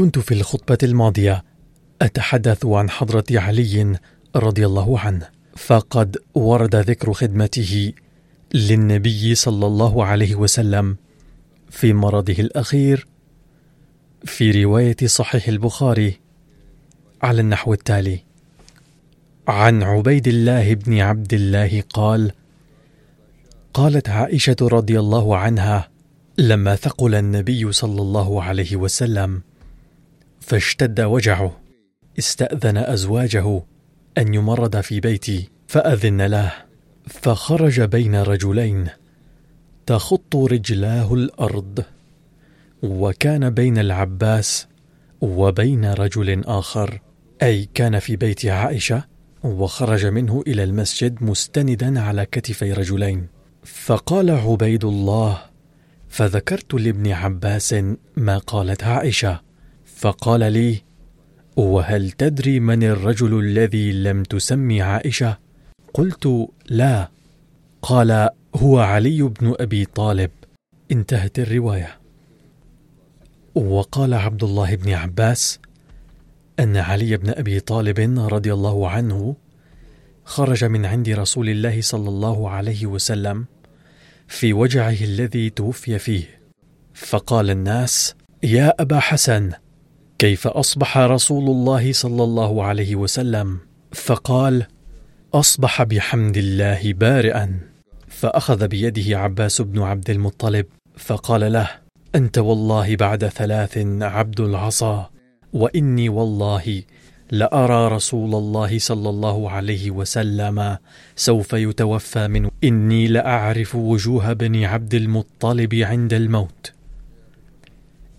كنت في الخطبة الماضية أتحدث عن حضرة علي رضي الله عنه فقد ورد ذكر خدمته للنبي صلى الله عليه وسلم في مرضه الأخير في رواية صحيح البخاري على النحو التالي عن عبيد الله بن عبد الله قال قالت عائشة رضي الله عنها لما ثقل النبي صلى الله عليه وسلم فاشتد وجعه. استأذن أزواجه أن يمرض في بيتي فأذن له فخرج بين رجلين تخط رجلاه الأرض وكان بين العباس وبين رجل آخر. أي كان في بيت عائشة وخرج منه إلى المسجد مستندا على كتفي رجلين. فقال عبيد الله فذكرت لابن عباس ما قالت عائشة. فقال لي وهل تدري من الرجل الذي لم تسمي عائشة؟ قلت لا. قال هو علي بن أبي طالب. انتهت الرواية. وقال عبد الله بن عباس أن علي بن أبي طالب رضي الله عنه خرج من عند رسول الله صلى الله عليه وسلم في وجعه الذي توفي فيه. فقال الناس يا أبا حسن كيف أصبح رسول الله صلى الله عليه وسلم؟ فقال أصبح بحمد الله بارئا. فأخذ بيده عباس بن عبد المطلب فقال له أنت والله بعد ثلاث عبد العصا وإني والله لأرى رسول الله صلى الله عليه وسلم سوف يتوفى من إني لأعرف وجوه بني عبد المطلب عند الموت.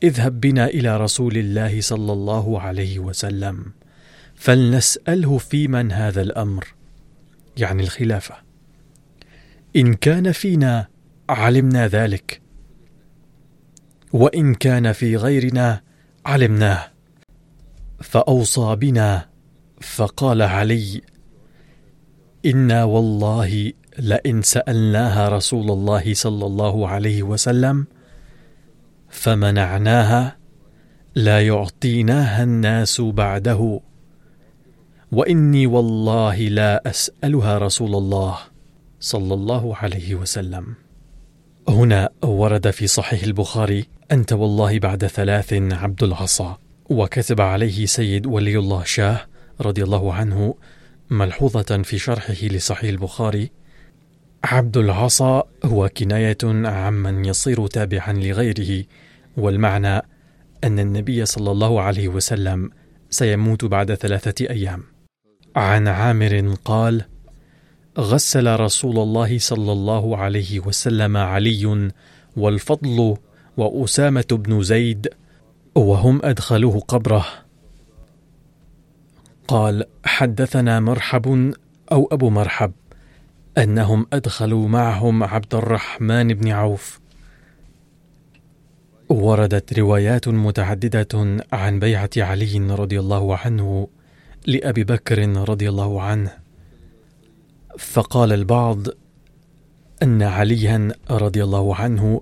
اذهب بنا إلى رسول الله صلى الله عليه وسلم فلنسأله في من هذا الأمر يعني الخلافة. إن كان فينا علمنا ذلك وإن كان في غيرنا علمناه. فأوصى بنا فقال علي إنا والله لئن سألناها رسول الله صلى الله عليه وسلم فمنعناها لا يعطيناها الناس بعده. وإني والله لا أسألها رسول الله صلى الله عليه وسلم. هنا ورد في صحيح البخاري أنت والله بعد ثلاث عبد العصا. وكتب عليه سيد ولي الله شاه رضي الله عنه ملحوظة في شرحه لصحيح البخاري عبد العصا هو كناية عمن يصير تابعا لغيره والمعنى أن النبي صلى الله عليه وسلم سيموت بعد ثلاثة أيام. عن عامر قال غسل رسول الله صلى الله عليه وسلم علي والفضل وأسامة بن زيد وهم أدخلوه قبره. قال حدثنا مرحب أو أبو مرحب. أنهم أدخلوا معهم عبد الرحمن بن عوف. وردت روايات متعددة عن بيعة علي رضي الله عنه لأبي بكر رضي الله عنه. فقال البعض أن عليا رضي الله عنه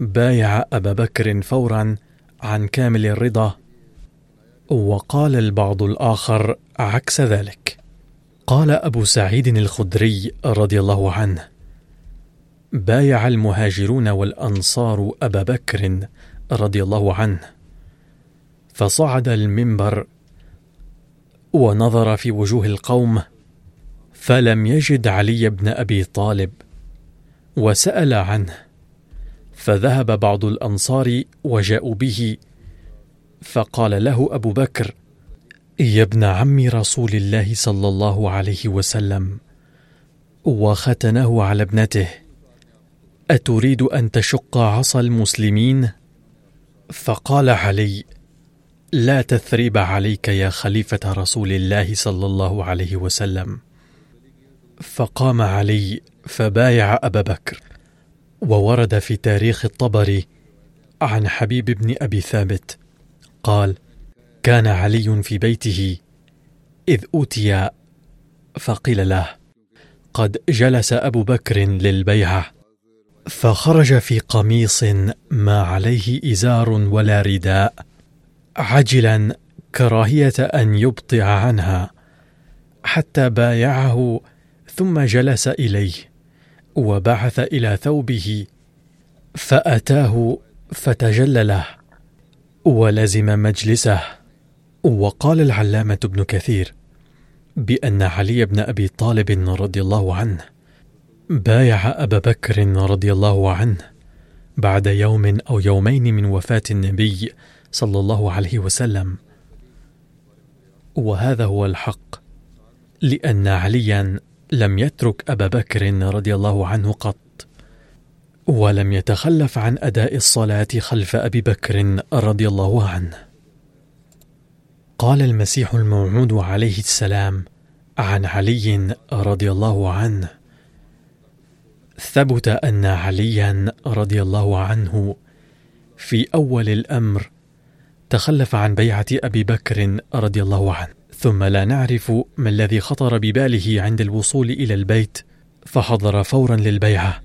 بايع أبا بكر فورا عن كامل الرضا. وقال البعض الآخر عكس ذلك. قال أبو سعيد الخدري رضي الله عنه بايع المهاجرون والأنصار أبا بكر رضي الله عنه فصعد المنبر ونظر في وجوه القوم فلم يجد علي بن أبي طالب وسأل عنه فذهب بعض الأنصار وجاءوا به فقال له أبو بكر يا ابن عم رسول الله صلى الله عليه وسلم وختنه على ابنته. أتريد أن تشق عصا المسلمين؟ فقال علي لا تثريب عليك يا خليفة رسول الله صلى الله عليه وسلم. فقام علي فبايع أبا بكر وورد في تاريخ الطبري عن حبيب بن أبي ثابت قال كان علي في بيته إذ أوتي فقيل له قد جلس أبو بكر للبيعة. فخرج في قميص ما عليه إزار ولا رداء عجلا كراهية أن يبطع عنها حتى بايعه ثم جلس إليه وبعث إلى ثوبه فأتاه فتجلله ولزم مجلسه. وقال العلامة ابن كثير بأن علي بن أبي طالب رضي الله عنه بايع أبا بكر رضي الله عنه بعد يوم أو يومين من وفاة النبي صلى الله عليه وسلم. وهذا هو الحق لأن عليا لم يترك أبا بكر رضي الله عنه قط ولم يتخلف عن أداء الصلاة خلف أبي بكر رضي الله عنه. قال المسيح الموعود عليه السلام عن علي رضي الله عنه. ثبت أن عليا رضي الله عنه في أول الأمر تخلف عن بيعة أبي بكر رضي الله عنه. ثم لا نعرف ما الذي خطر بباله عند الوصول إلى البيت فحضر فورا للبيعة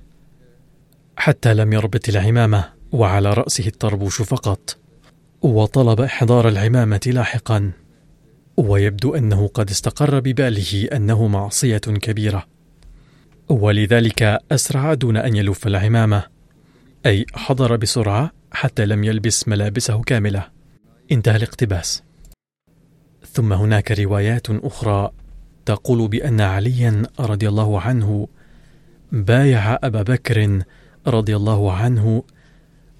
حتى لم يربط العمامة وعلى رأسه الطربوش فقط. وطلب إحضار العمامة لاحقا ويبدو أنه قد استقر بباله أنه معصية كبيرة. ولذلك أسرع دون أن يلف العمامة أي حضر بسرعة حتى لم يلبس ملابسه كاملة. انتهى الاقتباس. ثم هناك روايات أخرى تقول بأن عليا رضي الله عنه بايع أبا بكر رضي الله عنه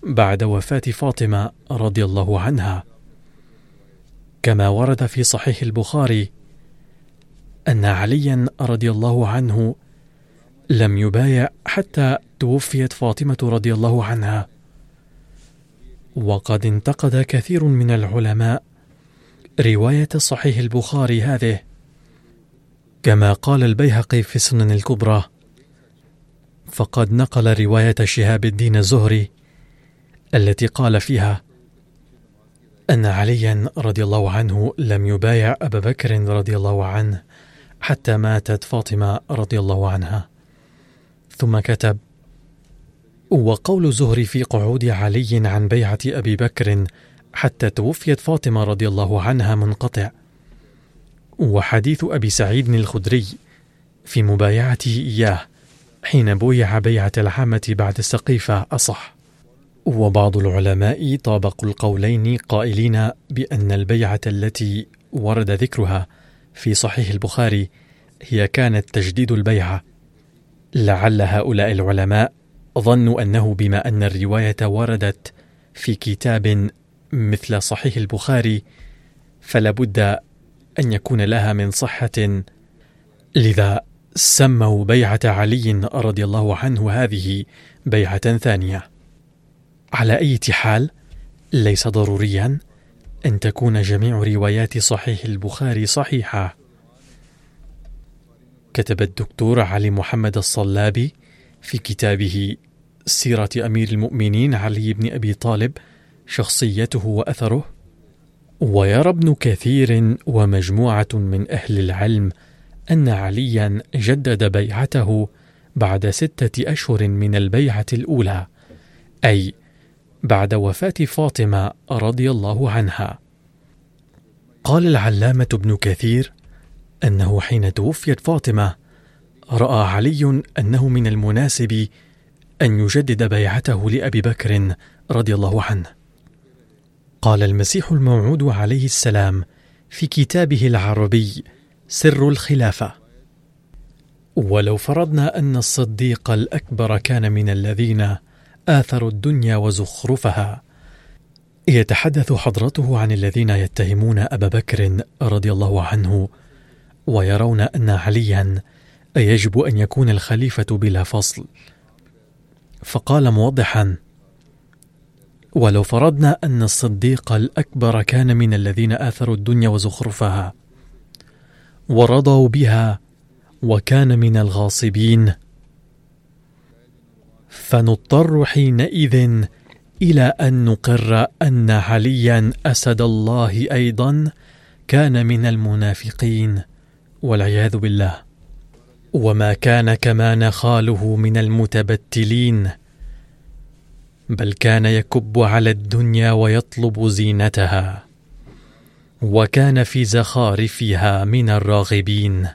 بعد وفاة فاطمة رضي الله عنها. كما ورد في صحيح البخاري أن عليا رضي الله عنه لم يبايع حتى توفيت فاطمة رضي الله عنها. وقد انتقد كثير من العلماء رواية صحيح البخاري هذه. كما قال البيهقي في السنن الكبرى فقد نقل رواية شهاب الدين الزهري التي قال فيها أن عليا رضي الله عنه لم يبايع أبا بكر رضي الله عنه حتى ماتت فاطمة رضي الله عنها. ثم كتب وقول زهري في قعود علي عن بيعة أبي بكر حتى توفيت فاطمة رضي الله عنها منقطع. وحديث أبي سعيد الخدري في مبايعته إياه حين بويع بيعة العامة بعد السقيفة أصح. وبعض العلماء طابقوا القولين قائلين بأن البيعة التي ورد ذكرها في صحيح البخاري هي كانت تجديد البيعة. لعل هؤلاء العلماء ظنوا أنه بما أن الرواية وردت في كتاب مثل صحيح البخاري فلا بد أن يكون لها من صحة. لذا سموا بيعة علي رضي الله عنه هذه بيعة ثانية. على أي حال ليس ضروريا أن تكون جميع روايات صحيح البخاري صحيحة. كتب الدكتور علي محمد الصلابي في كتابه سيرة أمير المؤمنين علي بن أبي طالب شخصيته وأثره ويرى ابن كثير ومجموعة من أهل العلم أن عليا جدد بيعته بعد ستة أشهر من البيعة الأولى أي بعد وفاة فاطمة رضي الله عنها. قال العلامة ابن كثير أنه حين توفيت فاطمة رأى علي أنه من المناسب أن يجدد بيعته لأبي بكر رضي الله عنه. قال المسيح الموعود عليه السلام في كتابه العربي سر الخلافة. ولو فرضنا أن الصديق الأكبر كان من الذين اثروا الدنيا وزخرفها. يتحدث حضرته عن الذين يتهمون أبا بكر رضي الله عنه ويرون أن عليا يجب أن يكون الخليفة بلا فصل. فقال موضحا ولو فرضنا أن الصديق الأكبر كان من الذين آثروا الدنيا وزخرفها ورضوا بها وكان من الغاصبين فنضطر حينئذ إلى أن نقر أن عليا أسد الله أيضا كان من المنافقين والعياذ بالله. وما كان كما نخاله من المتبتلين بل كان يكب على الدنيا ويطلب زينتها وكان في زخارفها من الراغبين.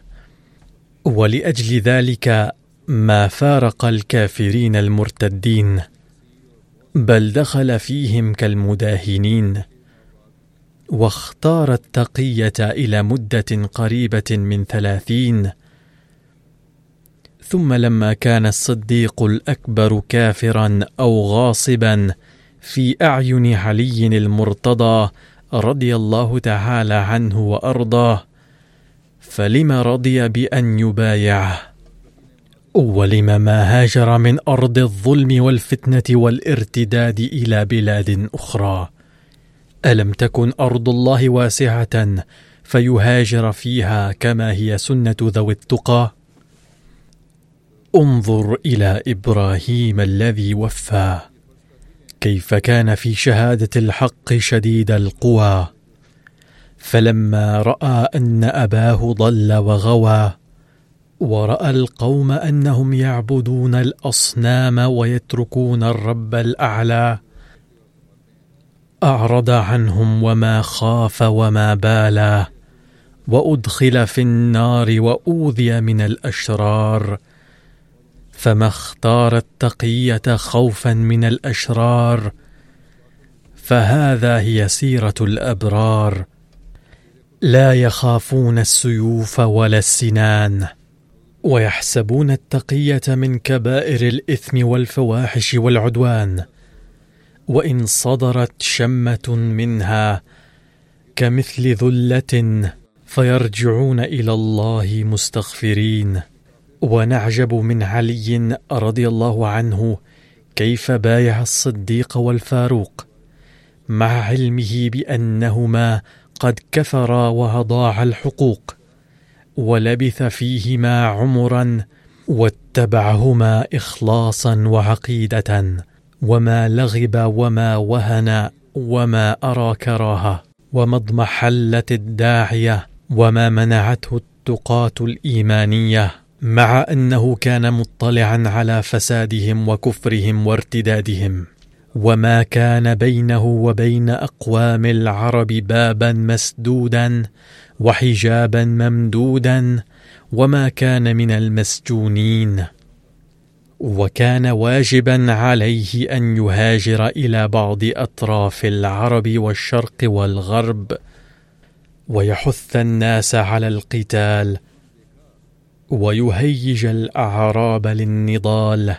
ولأجل ذلك ما فارق الكافرين المرتدين بل دخل فيهم كالمداهنين واختار التقية إلى مدة قريبة من ثلاثين. ثم لما كان الصديق الأكبر كافرا أو غاصبا في أعين علي المرتضى رضي الله تعالى عنه وأرضاه فلم رضي بأن يبايعه؟ ولم ما هاجر من أرض الظلم والفتنة والارتداد إلى بلاد أخرى. ألم تكن أرض الله واسعة فيهاجر فيها كما هي سنة ذوي التقى؟ انظر إلى إبراهيم الذي وفى. كيف كان في شهادة الحق شديد القوى. فلما رأى أن أباه ضل وغوى ورأى القوم أنهم يعبدون الأصنام ويتركون الرب الأعلى. أعرض عنهم وما خاف وما بالى وأدخل في النار وأوذي من الأشرار. فما اختار التقية خوفا من الأشرار. فهذا هي سيرة الأبرار. لا يخافون السيوف ولا السنان. ويحسبون التقية من كبائر الإثم والفواحش والعدوان. وإن صدرت شمة منها كمثل ذلة فيرجعون إلى الله مستغفرين. ونعجب من علي رضي الله عنه كيف بايع الصديق والفاروق مع علمه بأنهما قد كفرا وهضاعا الحقوق. ولبث فيهما عمرا واتبعهما إخلاصا وعقيدة وما لغب وما وهن وما أرى كراهه وما اضمحلت الداعية وما منعته التقاة الإيمانية مع أنه كان مطلعا على فسادهم وكفرهم وارتدادهم. وما كان بينه وبين أقوام العرب بابا مسدودا وحجابا ممدودا وما كان من المسجونين وكان واجبا عليه أن يهاجر إلى بعض أطراف العرب والشرق والغرب ويحث الناس على القتال ويهيج الأعراب للنضال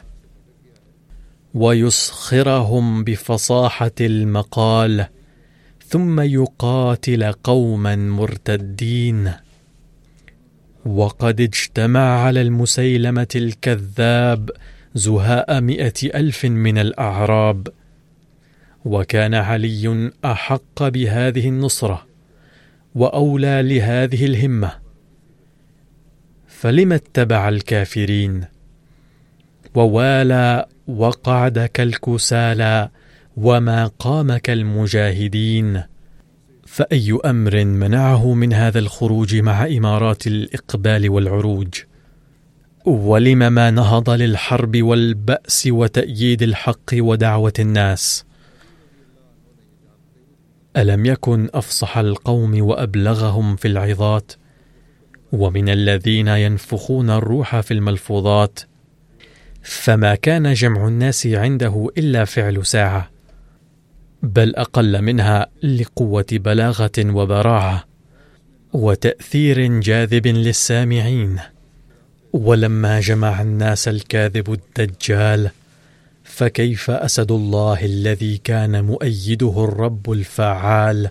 ويسخرهم بفصاحة المقال ثم يقاتل قوما مرتدين. وقد اجتمع على المسيلمة الكذاب زهاء مئة ألف من الأعراب. وكان علي أحق بهذه النصرة وأولى لهذه الهمة. فلم اتبع الكافرين؟ ووالى وقعد كالكسالى وما قام كالمجاهدين فاي أمر منعه من هذا الخروج مع امارات الاقبال والعروج؟ ولم ما نهض للحرب والباس وتاييد الحق ودعوه الناس؟ الم يكن افصح القوم وابلغهم في العظات؟ ومن الذين ينفخون الروح في الملفوظات؟ فما كان جمع الناس عنده الا فعل ساعه بل أقل منها لقوة بلاغة وبراعة وتأثير جاذب للسامعين. ولما جمع الناس الكاذب الدجال فكيف أسد الله الذي كان مؤيده الرب الفعال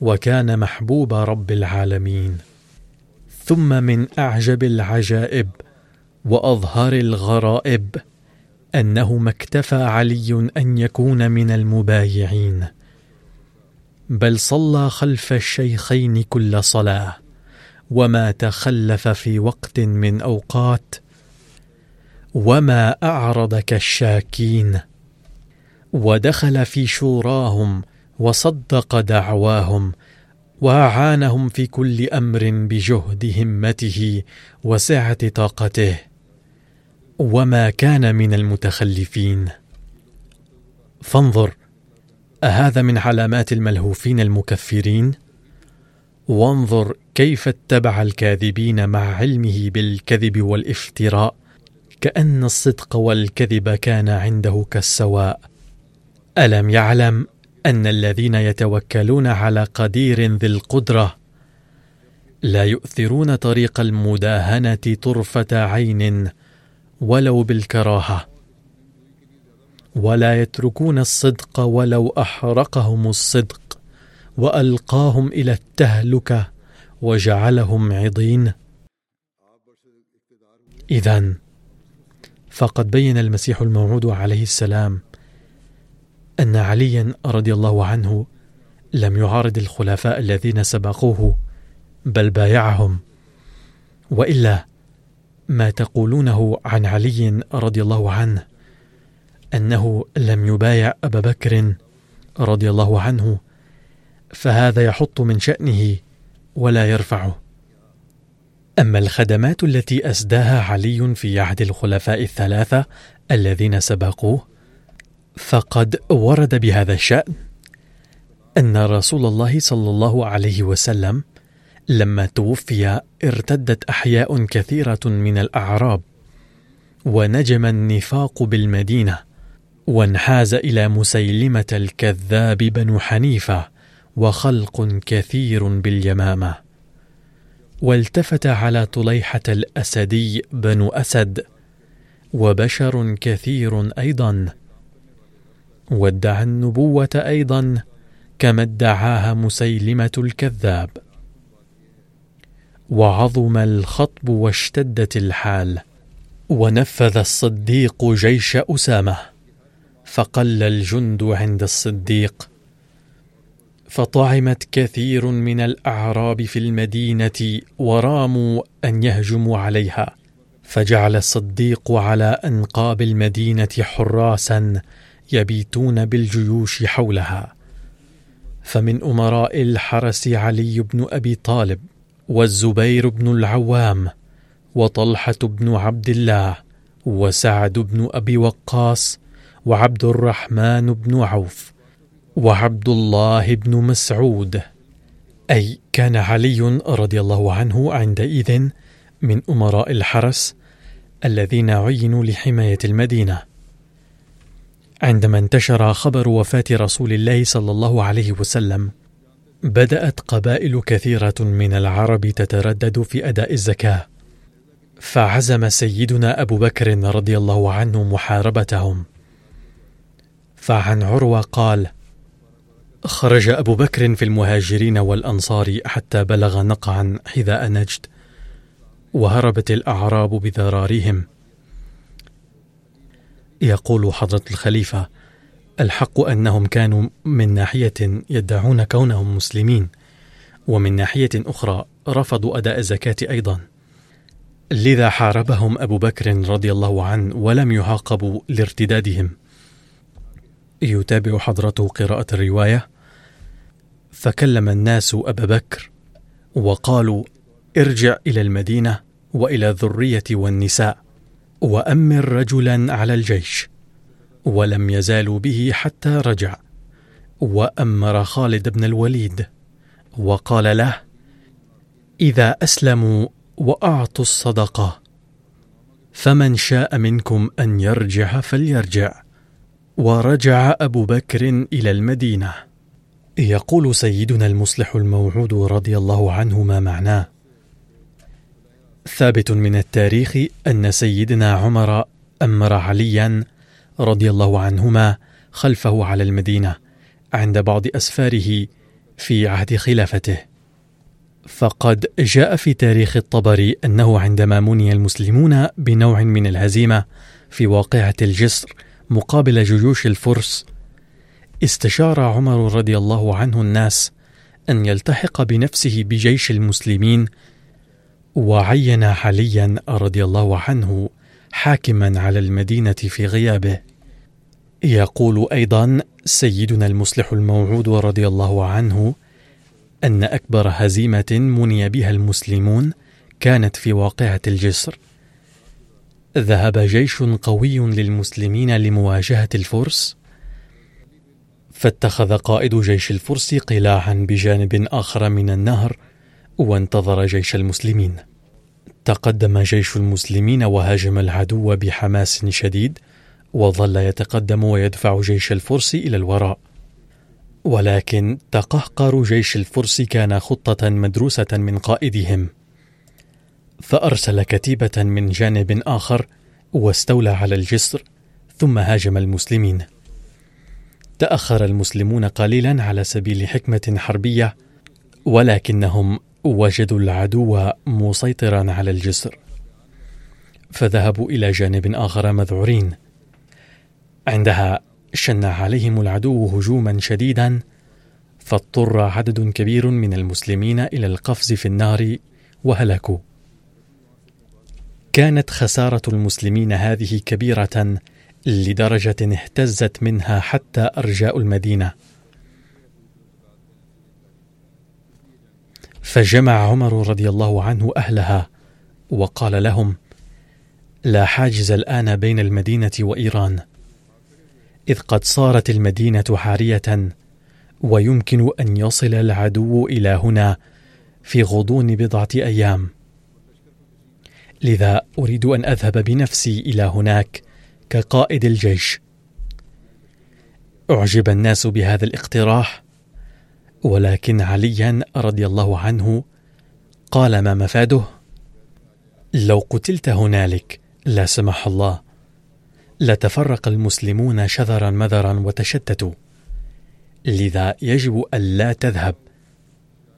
وكان محبوب رب العالمين؟ ثم من أعجب العجائب وأظهر الغرائب أنه ما اكتفى علي أن يكون من المبايعين بل صلى خلف الشيخين كل صلاة وما تخلف في وقت من أوقات وما اعرض كالشاكين ودخل في شوراهم وصدق دعواهم وأعانهم في أمر أمر بجهد همته وسعة طاقته. وما كان من المتخلفين. فانظر أهذا من علامات الملهوفين المكفرين؟ وانظر كيف اتبع الكاذبين مع علمه بالكذب والافتراء كأن الصدق والكذب كان عنده كالسواء. ألم يعلم أن الذين يتوكلون على قدير ذي القدرة لا يؤثرون طريق المداهنة طرفة عين ولو بالكراهة. ولا يتركون الصدق ولو أحرقهم الصدق وألقاهم إلى التهلكة وجعلهم عضين. اذا فقد بين المسيح الموعود عليه السلام أن عليا رضي الله عنه لم يعارض الخلفاء الذين سبقوه بل بايعهم وإلا ما تقولونه عن علي رضي الله عنه أنه لم يبايع أبا بكر رضي الله عنه فهذا يحط من شأنه ولا يرفعه. أما الخدمات التي أسداها علي في عهد الخلفاء الثلاثة الذين سبقوه فقد ورد بهذا الشأن أن رسول الله صلى الله عليه وسلم لما توفي ارتدت أحياء كثيرة من الأعراب ونجم النفاق بالمدينة وانحاز إلى مسيلمة الكذاب بن حنيفة وخلق كثير باليمامة. والتفت على طليحة الأسدي بن أسد وبشر كثير أيضا. وادعى النبوة أيضا كما ادعاها مسيلمة الكذاب. وعظم الخطب واشتدت الحال. ونفذ الصديق جيش أسامة. فقل الجند عند الصديق. فطعمت كثير من الأعراب في المدينة وراموا أن يهجموا عليها. فجعل الصديق على أنقاب المدينة حراسا يبيتون بالجيوش حولها. فمن أمراء الحرس علي بن أبي طالب والزبير بن العوام وطلحة بن عبد الله وسعد بن أبي وقاص وعبد الرحمن بن عوف وعبد الله بن مسعود. أي كان علي رضي الله عنه عندئذ من أمراء الحرس الذين عينوا لحماية المدينة. عندما انتشر خبر وفاة رسول الله صلى الله عليه وسلم بدأت قبائل كثيرة من العرب تتردد في أداء الزكاة. فعزم سيدنا أبو بكر رضي الله عنه محاربتهم. فعن عروة قال خرج أبو بكر في المهاجرين والأنصار حتى بلغ نقعا حذاء نجد وهربت الأعراب بذراريهم. يقول حضرة الخليفة الحق أنهم كانوا من ناحية يدعون كونهم مسلمين ومن ناحية أخرى رفضوا أداء الزكاة أيضا. لذا حاربهم أبو بكر رضي الله عنه ولم يعاقبوا لارتدادهم. يتابع حضرته قراءة الرواية. فكلم الناس أبا بكر وقالوا ارجع إلى المدينة وإلى الذرية والنساء وأمر رجلا على الجيش. ولم يزالوا به حتى رجع. وأمر خالد بن الوليد وقال له إذا أسلموا وأعطوا الصدقة فمن شاء منكم أن يرجع فليرجع. ورجع أبو بكر إلى المدينة. يقول سيدنا المصلح الموعود رضي الله عنه ما معناه. ثابت من التاريخ أن سيدنا عمر أمر عليا رضي الله عنهما خلفه على المدينة عند بعض أسفاره في عهد خلافته. فقد جاء في تاريخ الطبري أنه عندما مني المسلمون بنوع من الهزيمة في واقعة الجسر مقابل جيوش الفرس استشار عمر رضي الله عنه الناس أن يلتحق بنفسه بجيش المسلمين وعين عليا رضي الله عنه حاكما على المدينة في غيابه. يقول أيضا سيدنا المصلح الموعود رضي الله عنه أن أكبر هزيمة مني بها المسلمون كانت في واقعة الجسر. ذهب جيش قوي للمسلمين لمواجهة الفرس فاتخذ قائد جيش الفرس قلاعا بجانب آخر من النهر وانتظر جيش المسلمين. تقدم جيش المسلمين وهاجم العدو بحماس شديد وظل يتقدم ويدفع جيش الفرس إلى الوراء. ولكن تقهقر جيش الفرس كان خطة مدروسة من قائدهم. فأرسل كتيبة من جانب آخر واستولى على الجسر ثم هاجم المسلمين. تأخر المسلمون قليلا على سبيل حكمة حربية ولكنهم وجدوا العدو مسيطرا على الجسر. فذهبوا إلى جانب آخر مذعورين. عندها شن عليهم العدو هجوما شديدا فاضطر عدد كبير من المسلمين إلى القفز في النار وهلكوا. كانت خسارة المسلمين هذه كبيرة لدرجة اهتزت منها حتى أرجاء المدينة. فجمع عمر رضي الله عنه أهلها وقال لهم لا حاجز الآن بين المدينة وإيران. إذ قد صارت المدينة حارية ويمكن أن يصل العدو إلى هنا في غضون بضعة أيام. لذا أريد أن أذهب بنفسي إلى هناك كقائد الجيش. أعجب الناس بهذا الاقتراح ولكن عليا رضي الله عنه قال ما مفاده لو قتلت هنالك لا سمح الله. لتفرق المسلمون شذرا مذرا وتشتتوا. لذا يجب الا تذهب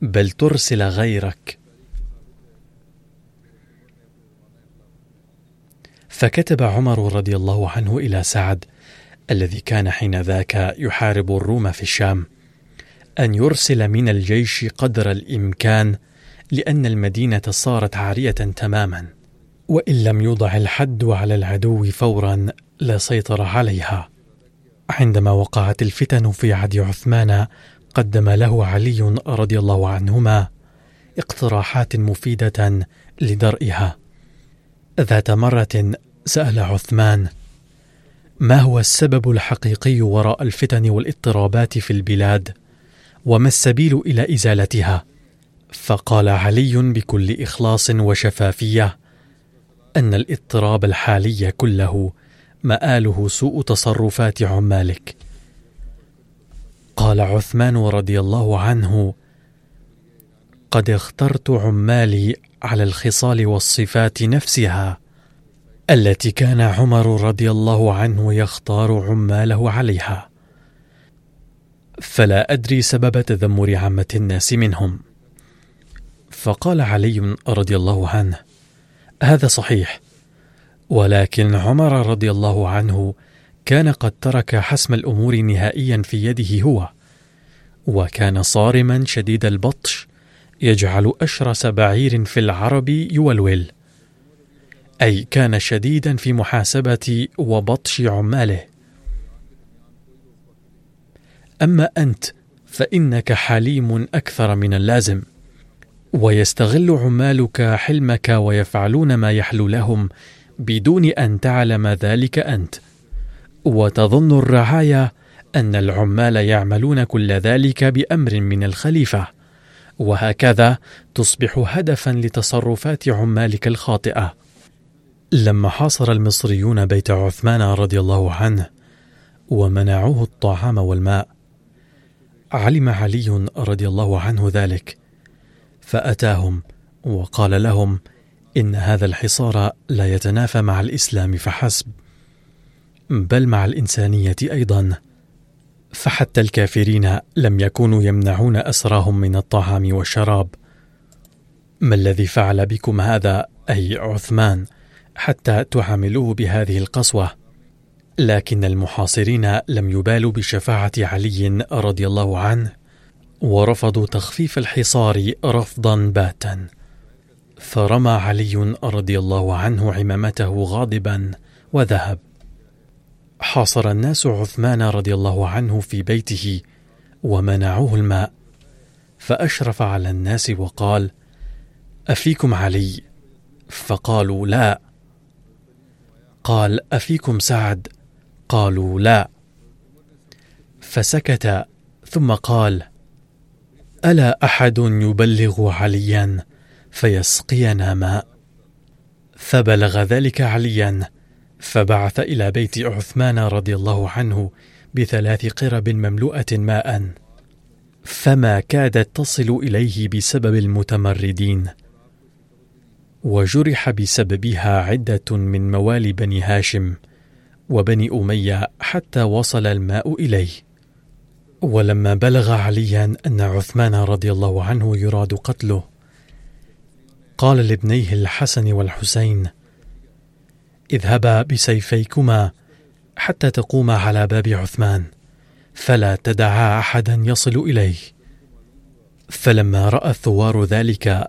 بل ترسل غيرك. فكتب عمر رضي الله عنه إلى سعد الذي كان حينذاك يحارب الروم في الشام أن يرسل من الجيش قدر الإمكان لأن المدينة صارت عارية تماما. وإن لم يوضع الحد على العدو فورا لسيطر عليها. عندما وقعت الفتن في عهد عثمان قدم له علي رضي الله عنهما اقتراحات مفيدة لدرئها. ذات مرة سأل عثمان ما هو السبب الحقيقي وراء الفتن والاضطرابات في البلاد؟ وما السبيل إلى إزالتها؟ فقال علي بكل إخلاص وشفافية أن الاضطراب الحالي كله مآله سوء تصرفات عمالك قال عثمان رضي الله عنه قد اخترت عمالي على الخصال والصفات نفسها التي كان عمر رضي الله عنه يختار عماله عليها. فلا أدري سبب تذمر عامة الناس منهم. فقال علي رضي الله عنه هذا صحيح. ولكن عمر رضي الله عنه كان قد ترك حسم الأمور نهائيا في يده هو وكان صارما شديد البطش يجعل اشرس بعير في العرب يولول. أي كان شديدا في محاسبة وبطش عماله. أما أنت فإنك حليم أكثر من اللازم. ويستغل عمالك حلمك ويفعلون ما يحلو لهم بدون أن تعلم ذلك أنت. وتظن الرعاية أن العمال يعملون كل ذلك بأمر من الخليفة. وهكذا تصبح هدفا لتصرفات عمالك الخاطئة. لما حاصر المصريون بيت عثمان رضي الله عنه ومنعوه الطعام والماء علم علي رضي الله عنه ذلك. فأتاهم وقال لهم إن هذا الحصار لا يتنافى مع الإسلام فحسب بل مع الإنسانية أيضا فحتى الكافرين لم يكونوا يمنعون أسراهم من الطعام والشراب. ما الذي فعل بكم هذا أي عثمان حتى تعاملوه بهذه القسوة؟ لكن المحاصرين لم يبالوا بشفاعة علي رضي الله عنه. ورفضوا تخفيف الحصار رفضا باتا. فرمى علي رضي الله عنه عمامته غاضبا وذهب. حاصر الناس عثمان رضي الله عنه في بيته ومنعوه الماء. فأشرف على الناس وقال أفيكم علي؟ فقالوا لا. قال أفيكم سعد؟ قالوا لا. فسكت ثم قال ألا أحد يبلغ عليا فيسقينا ماء؟ فبلغ ذلك عليا فبعث إلى بيت عثمان رضي الله عنه بثلاث قرب مملوءة ماء. فما كادت تصل إليه بسبب المتمردين. وجرح بسببها عدة من موالي بني هاشم وبني أمية حتى وصل الماء إليه. ولما بلغ عليا أن عثمان رضي الله عنه يراد قتله قال لابنيه الحسن والحسين اذهبا بسيفيكما حتى تقوما على باب عثمان فلا تدعا احدا يصل إليه. فلما رأى الثوار ذلك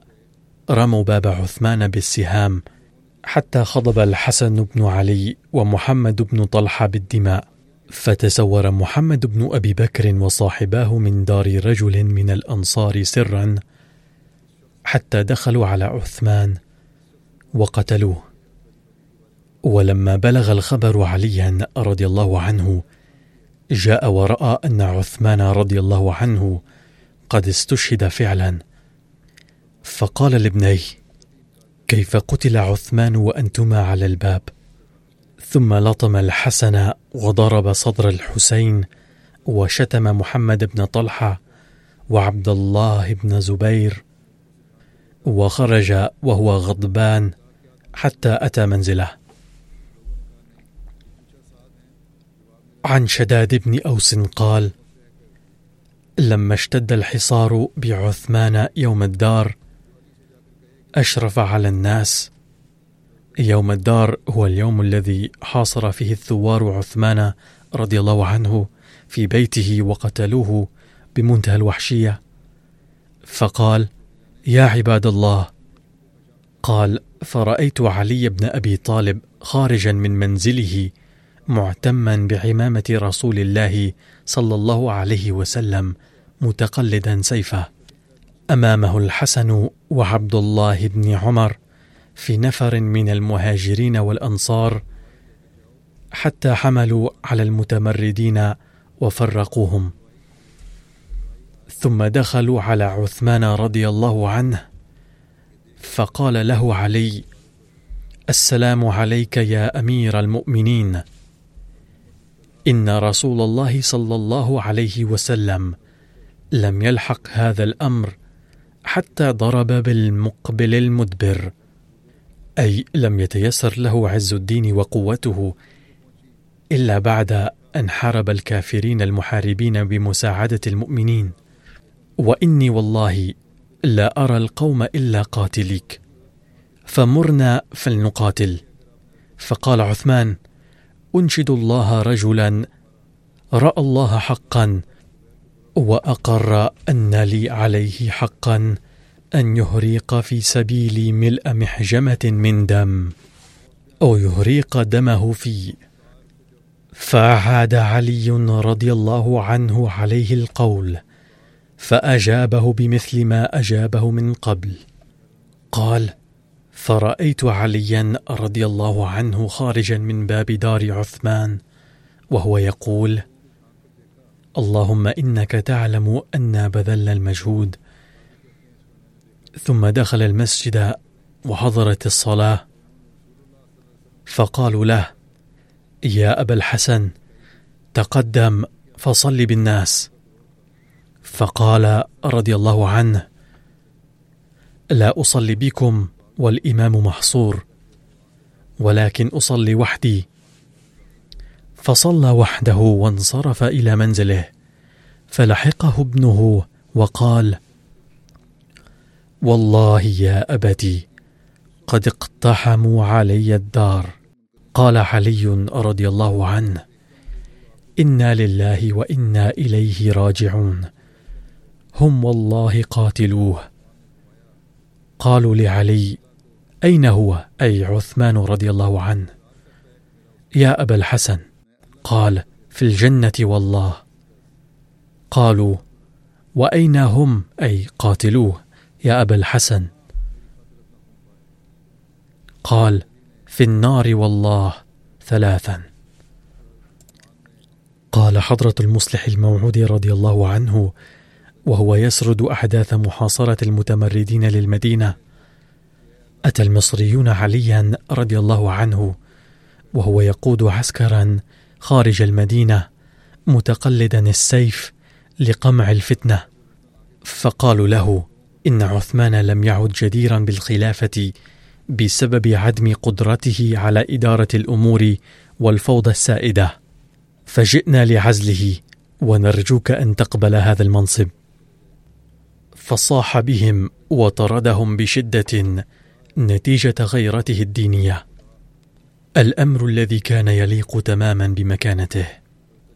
رموا باب عثمان بالسهام حتى خضب الحسن بن علي ومحمد بن طلحة بالدماء. فتسور محمد بن أبي بكر وصاحباه من دار رجل من الأنصار سرا حتى دخلوا على عثمان وقتلوه. ولما بلغ الخبر عليا رضي الله عنه جاء ورأى أن عثمان رضي الله عنه قد استشهد فعلا. فقال لابنيه كيف قتل عثمان وأنتما على الباب؟ ثم لطم الحسن وضرب صدر الحسين وشتم محمد بن طلحة وعبد الله بن زبير وخرج وهو غضبان حتى أتى منزله. عن شداد بن أوس قال لما اشتد الحصار بعثمان يوم الدار أشرف على الناس يوم الدار هو اليوم الذي حاصر فيه الثوار عثمان رضي الله عنه في بيته وقتلوه بمنتهى الوحشية. فقال يا عباد الله قال فرأيت علي بن أبي طالب خارجا من منزله معتما بعمامة رسول الله صلى الله عليه وسلم متقلدا سيفه. أمامه الحسن وعبد الله بن عمر في نفر من المهاجرين والأنصار حتى حملوا على المتمردين وفرقوهم. ثم دخلوا على عثمان رضي الله عنه فقال له علي السلام عليك يا أمير المؤمنين. إن رسول الله صلى الله عليه وسلم لم يلحق هذا الأمر حتى ضرب بالمقبل المدبر أي لم يتيسر له عز الدين وقوته إلا بعد أن حارب الكافرين المحاربين بمساعدة المؤمنين. وإني والله لا أرى القوم إلا قاتليك. فمرنا فلنقاتل. فقال عثمان أنشد الله رجلا رأى الله حقا وأقر أن لي عليه حقا. أن يهريق في سبيلي ملء محجمة من دم أو يهريق دمه في. فعاد علي رضي الله عنه عليه القول فأجابه بمثل ما أجابه من قبل. قال فرأيت عليا رضي الله عنه خارجا من باب دار عثمان وهو يقول اللهم إنك تعلم انا بذلنا المجهود ثم دخل المسجد وحضرت الصلاة. فقالوا له يا أبا الحسن تقدم فصل بالناس. فقال رضي الله عنه لا أصلي بكم والإمام محصور ولكن أصلي وحدي. فصلى وحده وانصرف إلى منزله فلحقه ابنه وقال والله يا أبتي قد اقتحموا علي الدار. قال علي رضي الله عنه إنا لله وإنا إليه راجعون. هم والله قاتلوه. قالوا لعلي أين هو؟ أي عثمان رضي الله عنه. يا أبا الحسن قال في الجنة والله. قالوا وأين هم؟ أي قاتلوه. يا أبا الحسن. قال في النار والله ثلاثا. قال حضرة المصلح الموعود رضي الله عنه وهو يسرد أحداث محاصرة المتمردين للمدينة. أتى المصريون عليا رضي الله عنه وهو يقود عسكرا خارج المدينة متقلدا السيف لقمع الفتنة. فقالوا له إن عثمان لم يعد جديرا بالخلافة بسبب عدم قدرته على إدارة الأمور والفوضى السائدة. فجئنا لعزله ونرجوك أن تقبل هذا المنصب. فصاح بهم وطردهم بشدة نتيجة غيرته الدينية. الأمر الذي كان يليق تماما بمكانته.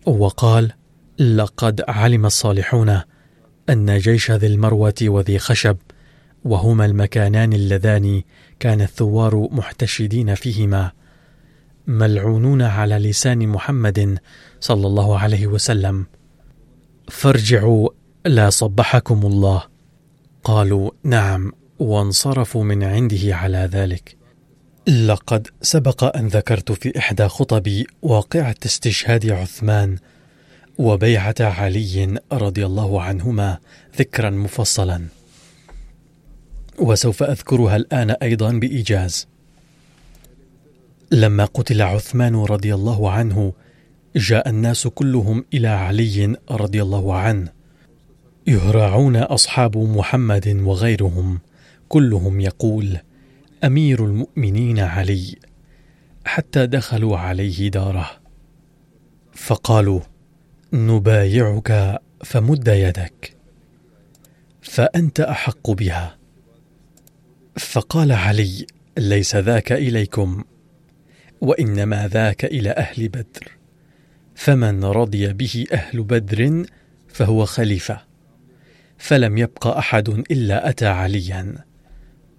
وقال لقد علم الصالحون أن جيش ذي المروة وذي خشب وهما المكانان اللذان كان الثوار محتشدين فيهما ملعونون على لسان محمد صلى الله عليه وسلم. فارجعوا لا صبحكم الله. قالوا نعم وانصرفوا من عنده على ذلك. لقد سبق أن ذكرت في إحدى خطبي واقعة استشهاد عثمان وبيعة علي رضي الله عنهما ذكرا مفصلا. وسوف أذكرها الآن أيضا بإيجاز. لما قتل عثمان رضي الله عنه جاء الناس كلهم إلى علي رضي الله عنه يهرعون أصحاب محمد وغيرهم. كلهم يقول أمير المؤمنين علي. حتى دخلوا عليه داره. فقالوا نبايعك فمد يدك. فأنت أحق بها. فقال علي ليس ذاك إليكم وإنما ذاك إلى أهل بدر. فمن رضي به أهل بدر فهو خليفة. فلم يبق أحد إلا أتى عليا.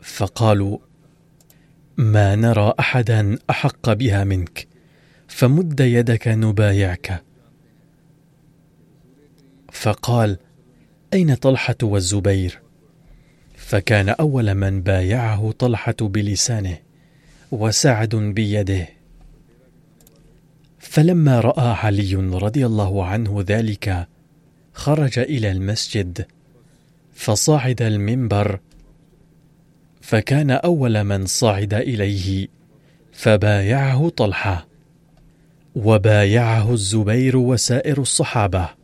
فقالوا ما نرى احدا أحق بها منك فمد يدك نبايعك. فقال أين طلحة والزبير؟ فكان أول من بايعه طلحة بلسانه وسعد بيده. فلما رأى علي رضي الله عنه ذلك خرج إلى المسجد فصعد المنبر. فكان أول من صعد إليه فبايعه طلحة وبايعه الزبير وسائر الصحابة.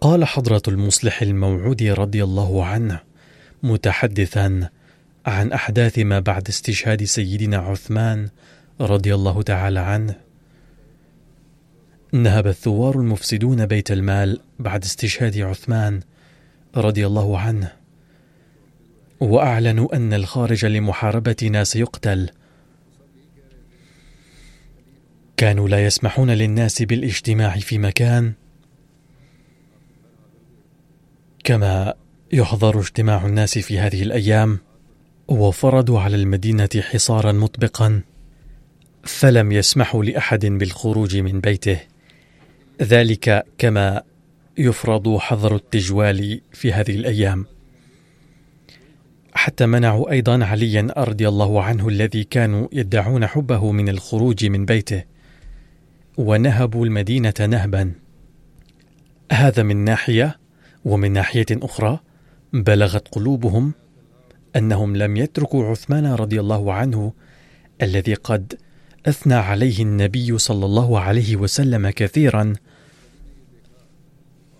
قال حضرة المصلح الموعود رضي الله عنه متحدثا عن أحداث ما بعد استشهاد سيدنا عثمان رضي الله تعالى عنه. نهب الثوار المفسدون بيت المال بعد استشهاد عثمان رضي الله عنه وأعلنوا أن الخارج لمحاربتنا سيقتل. كانوا لا يسمحون للناس بالاجتماع في مكان كما يحظر اجتماع الناس في هذه الأيام وفرضوا على المدينة حصارا مطبقا فلم يسمحوا لأحد بالخروج من بيته. ذلك كما يفرض حظر التجوال في هذه الأيام. حتى منعوا أيضا عليا رضي الله عنه الذي كانوا يدعون حبه من الخروج من بيته ونهبوا المدينة نهبا. هذا من ناحية ومن ناحية أخرى بلغت قلوبهم أنهم لم يتركوا عثمان رضي الله عنه الذي قد أثنى عليه النبي صلى الله عليه وسلم كثيرا.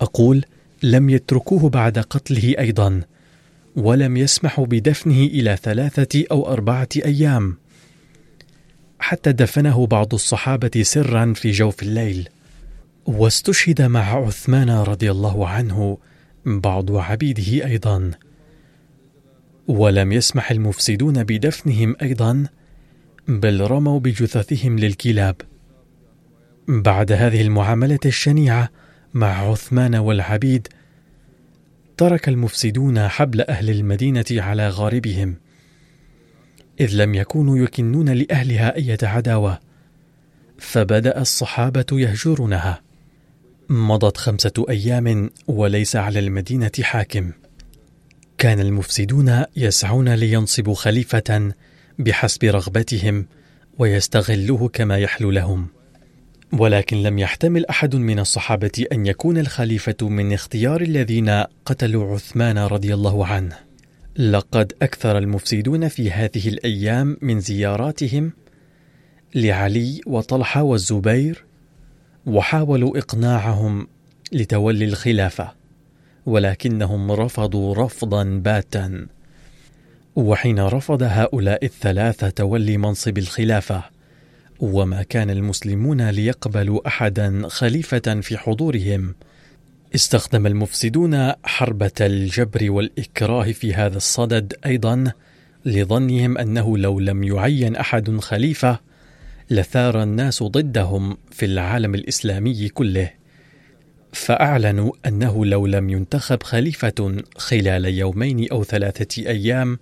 أقول لم يتركوه بعد قتله أيضا ولم يسمحوا بدفنه إلى ثلاثة أو أربعة أيام. حتى دفنه بعض الصحابة سرا في جوف الليل واستشهد مع عثمان رضي الله عنه بعض عبيده أيضا. ولم يسمح المفسدون بدفنهم أيضا بل رموا بجثثهم للكلاب. بعد هذه المعاملة الشنيعة مع عثمان والعبيد ترك المفسدون حبل أهل المدينة على غاربهم إذ لم يكونوا يكنون لأهلها إيه عداوة. فبدأ الصحابة يهجرونها. مضت خمسة أيام وليس على المدينة حاكم. كان المفسدون يسعون لينصبوا خليفة بحسب رغبتهم ويستغلوه كما يحلو لهم. ولكن لم يحتمل أحد من الصحابة أن يكون الخليفة من اختيار الذين قتلوا عثمان رضي الله عنه. لقد أكثر المفسدون في هذه الأيام من زياراتهم لعلي وطلحة والزبير وحاولوا إقناعهم لتولي الخلافة ولكنهم رفضوا رفضا باتا. وحين رفض هؤلاء الثلاثة تولي منصب الخلافة وما كان المسلمون ليقبلوا احدا خليفة في حضورهم استخدم المفسدون حربة الجبر والإكراه في هذا الصدد أيضا لظنهم أنه لو لم يعين أحد خليفة لثار الناس ضدهم في العالم الإسلامي كله فأعلنوا أنه لو لم ينتخب خليفة خلال يومين أو ثلاثة أيام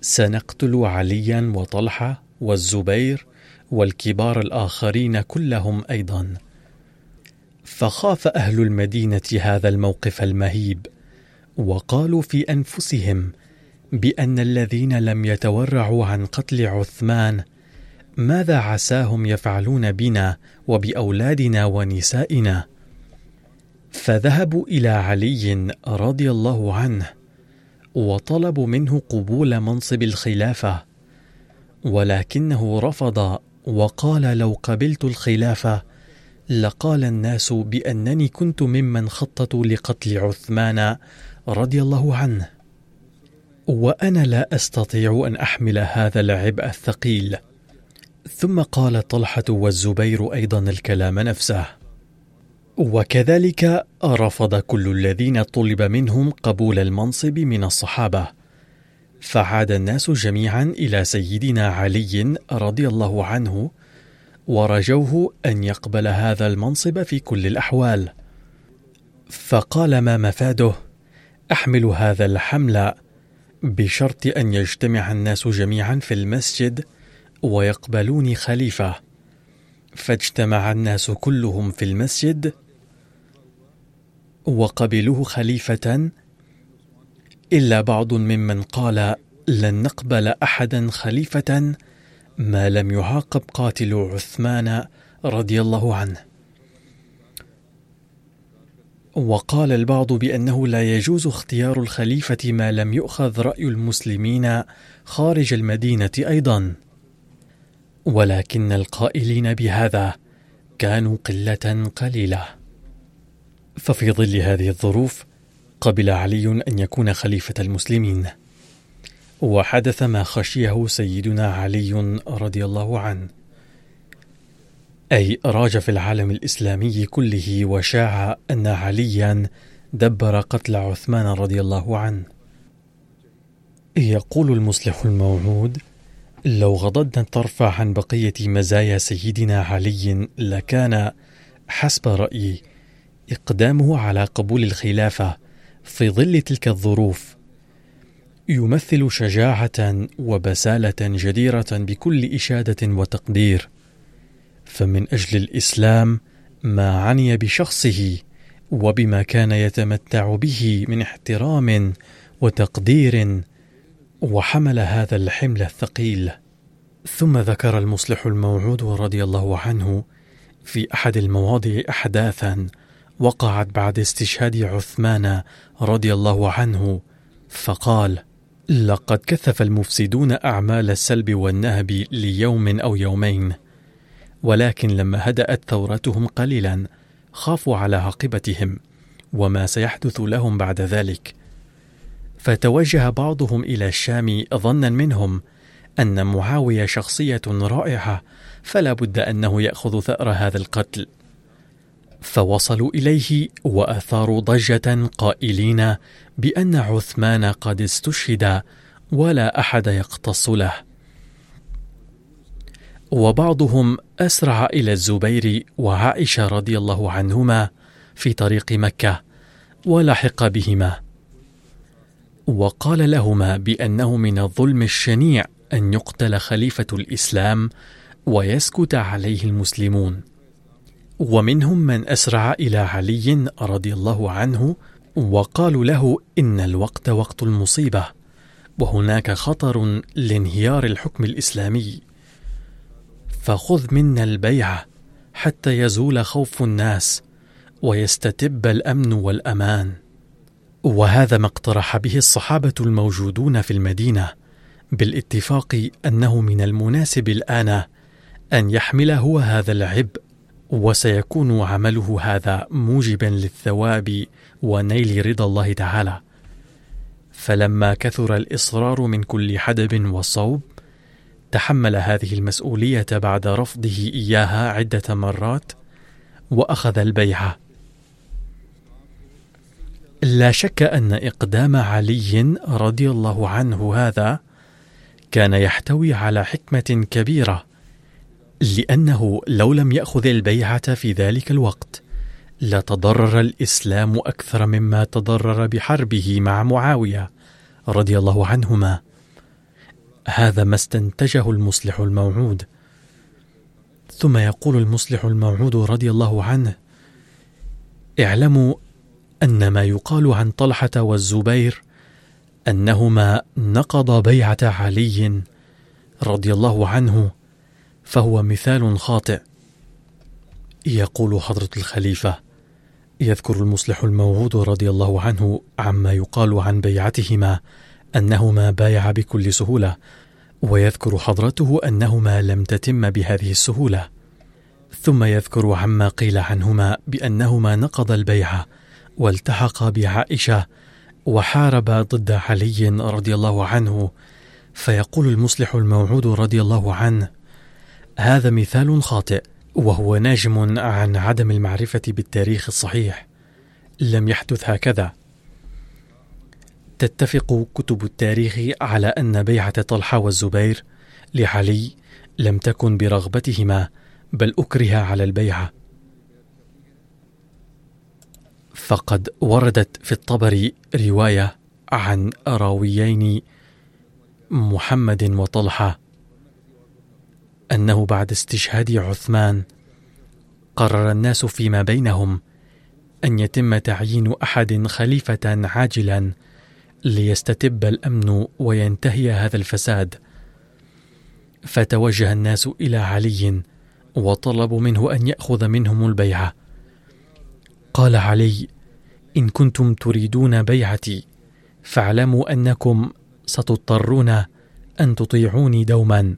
سنقتل عليا وطلحة والزبير والكبار الآخرين كلهم أيضا. فخاف أهل المدينة هذا الموقف المهيب وقالوا في أنفسهم بأن الذين لم يتورعوا عن قتل عثمان ماذا عساهم يفعلون بنا وبأولادنا ونسائنا؟ فذهبوا إلى علي رضي الله عنه وطلبوا منه قبول منصب الخلافة ولكنه رفض وقال لو قبلت الخلافة لقال الناس بأنني كنت ممن خططوا لقتل عثمان رضي الله عنه. وأنا لا أستطيع أن أحمل هذا العبء الثقيل. ثم قال طلحة والزبير أيضا الكلام نفسه. وكذلك رفض كل الذين طلب منهم قبول المنصب من الصحابة. فعاد الناس جميعا إلى سيدنا علي رضي الله عنه ورجوه أن يقبل هذا المنصب في كل الأحوال. فقال ما مفاده؟ أحمل هذا الحمل بشرط أن يجتمع الناس جميعا في المسجد ويقبلوني خليفة. فاجتمع الناس كلهم في المسجد وقبلوه خليفة إلا بعض ممن قال لن نقبل أحدا خليفة ما لم يعاقب قاتل عثمان رضي الله عنه. وقال البعض بأنه لا يجوز اختيار الخليفة ما لم يؤخذ رأي المسلمين خارج المدينة أيضا. ولكن القائلين بهذا كانوا قلة قليلة. ففي ظل هذه الظروف قبل علي أن يكون خليفة المسلمين وحدث ما خشيه سيدنا علي رضي الله عنه. أي راج في العالم الإسلامي كله وشاع أن عليا دبر قتل عثمان رضي الله عنه. يقول المصلح الموعود لو غضضنا الطرف عن بقية مزايا سيدنا علي لكان حسب رأيي إقدامه على قبول الخلافة في ظل تلك الظروف يمثل شجاعة وبسالة جديرة بكل إشادة وتقدير. فمن أجل الإسلام ما عني بشخصه وبما كان يتمتع به من احترام وتقدير وحمل هذا الحمل الثقيل. ثم ذكر المصلح الموعود رضي الله عنه في أحد المواضع احداثا وقعت بعد استشهاد عثمان رضي الله عنه فقال لقد كثف المفسدون أعمال السلب والنهب ليوم أو يومين ولكن لما هدأت ثورتهم قليلا خافوا على عاقبتهم وما سيحدث لهم بعد ذلك فتوجه بعضهم إلى الشام ظنا منهم أن معاوية شخصية رائعة فلا بد أنه يأخذ ثأر هذا القتل. فوصلوا إليه وأثاروا ضجة قائلين بأن عثمان قد استشهد ولا أحد يقتص له. وبعضهم أسرع إلى الزبير وعائشة رضي الله عنهما في طريق مكة ولحق بهما. وقال لهما بأنه من الظلم الشنيع أن يقتل خليفة الإسلام ويسكت عليه المسلمون. ومنهم من أسرع إلى علي رضي الله عنه وقالوا له إن الوقت وقت المصيبة وهناك خطر لانهيار الحكم الإسلامي. فخذ منا البيعه حتى يزول خوف الناس ويستتب الأمن والأمان. وهذا ما اقترح به الصحابة الموجودون في المدينة بالاتفاق أنه من المناسب الآن أن يحمل هو هذا العبء وسيكون عمله هذا موجبا للثواب ونيل رضا الله تعالى. فلما كثر الإصرار من كل حدب وصوب تحمل هذه المسؤولية بعد رفضه إياها عدة مرات وأخذ البيعة. لا شك أن إقدام علي رضي الله عنه هذا كان يحتوي على حكمة كبيرة لأنه لو لم يأخذ البيعة في ذلك الوقت لتضرر الإسلام أكثر مما تضرر بحربه مع معاوية رضي الله عنهما. هذا ما استنتجه المصلح الموعود. ثم يقول المصلح الموعود رضي الله عنه اعلموا أن ما يقال عن طلحة والزبير أنهما نقضا بيعة علي رضي الله عنه فهو مثال خاطئ. يقول حضرة الخليفة يذكر المصلح الموعود رضي الله عنه عما يقال عن بيعتهما أنهما بايعا بكل سهولة ويذكر حضرته أنهما لم تتم بهذه السهولة. ثم يذكر عما قيل عنهما بأنهما نقض البيعة والتحق بعائشة وحارب ضد علي رضي الله عنه فيقول المصلح الموعود رضي الله عنه هذا مثال خاطئ وهو ناجم عن عدم المعرفة بالتاريخ الصحيح. لم يحدث هكذا. تتفق كتب التاريخ على أن بيعة طلحة والزبير لعلي لم تكن برغبتهما بل اكره على البيعة. فقد وردت في الطبري رواية عن راويين محمد وطلحة أنه بعد استشهاد عثمان قرر الناس فيما بينهم أن يتم تعيين أحد خليفة عاجلا ليستتب الأمن وينتهي هذا الفساد. فتوجه الناس إلى علي وطلبوا منه أن يأخذ منهم البيعة. قال علي إن كنتم تريدون بيعتي فاعلموا أنكم ستضطرون أن تطيعوني دوما.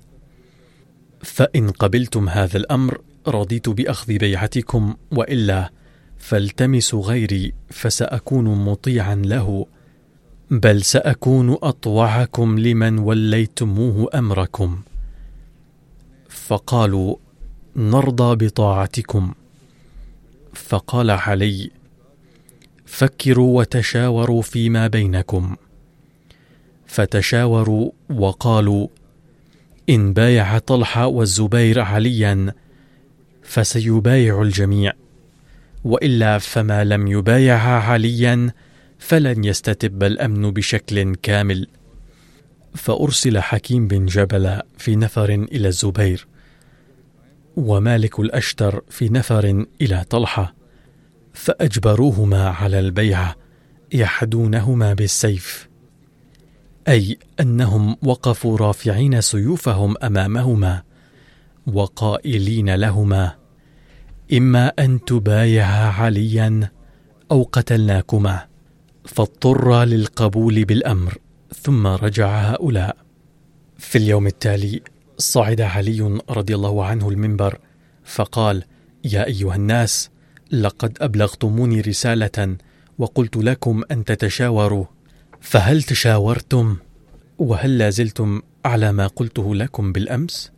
فإن قبلتم هذا الأمر رضيت بأخذ بيعتكم وإلا فالتمسوا غيري فسأكون مطيعا له بل سأكون أطوعكم لمن وليتموه أمركم. فقالوا نرضى بطاعتكم. فقال علي فكروا وتشاوروا فيما بينكم. فتشاوروا وقالوا إن بايع طلحة والزبير عليا فسيبايع الجميع وإلا فما لم يبايع عليا فلن يستتب الأمن بشكل كامل. فأرسل حكيم بن جبل في نفر إلى الزبير. ومالك الأشتر في نفر إلى طلحة فأجبروهما على البيعة يحدونهما بالسيف. أي أنهم وقفوا رافعين سيوفهم أمامهما وقائلين لهما إما أن تبايعا عليا أو قتلناكما فاضطر للقبول بالأمر. ثم رجع هؤلاء. في اليوم التالي صعد علي رضي الله عنه المنبر فقال يا أيها الناس لقد أبلغتموني رسالة وقلت لكم أن تتشاوروا فهل تشاورتم؟ وهل لازلتم على ما قلته لكم بالأمس؟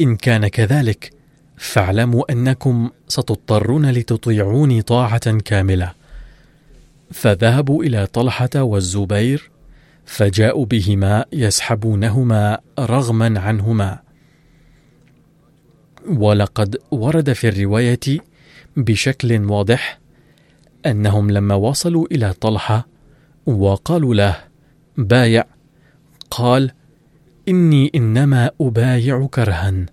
إن كان كذلك فاعلموا أنكم ستضطرون لتطيعوني طاعة كاملة. فذهبوا إلى طلحة والزبير فجاءوا بهما يسحبونهما رغما عنهما. ولقد ورد في الرواية بشكل واضح أنهم لما وصلوا إلى طلحة وقالوا له بايع. قال إني إنما أبايع كرها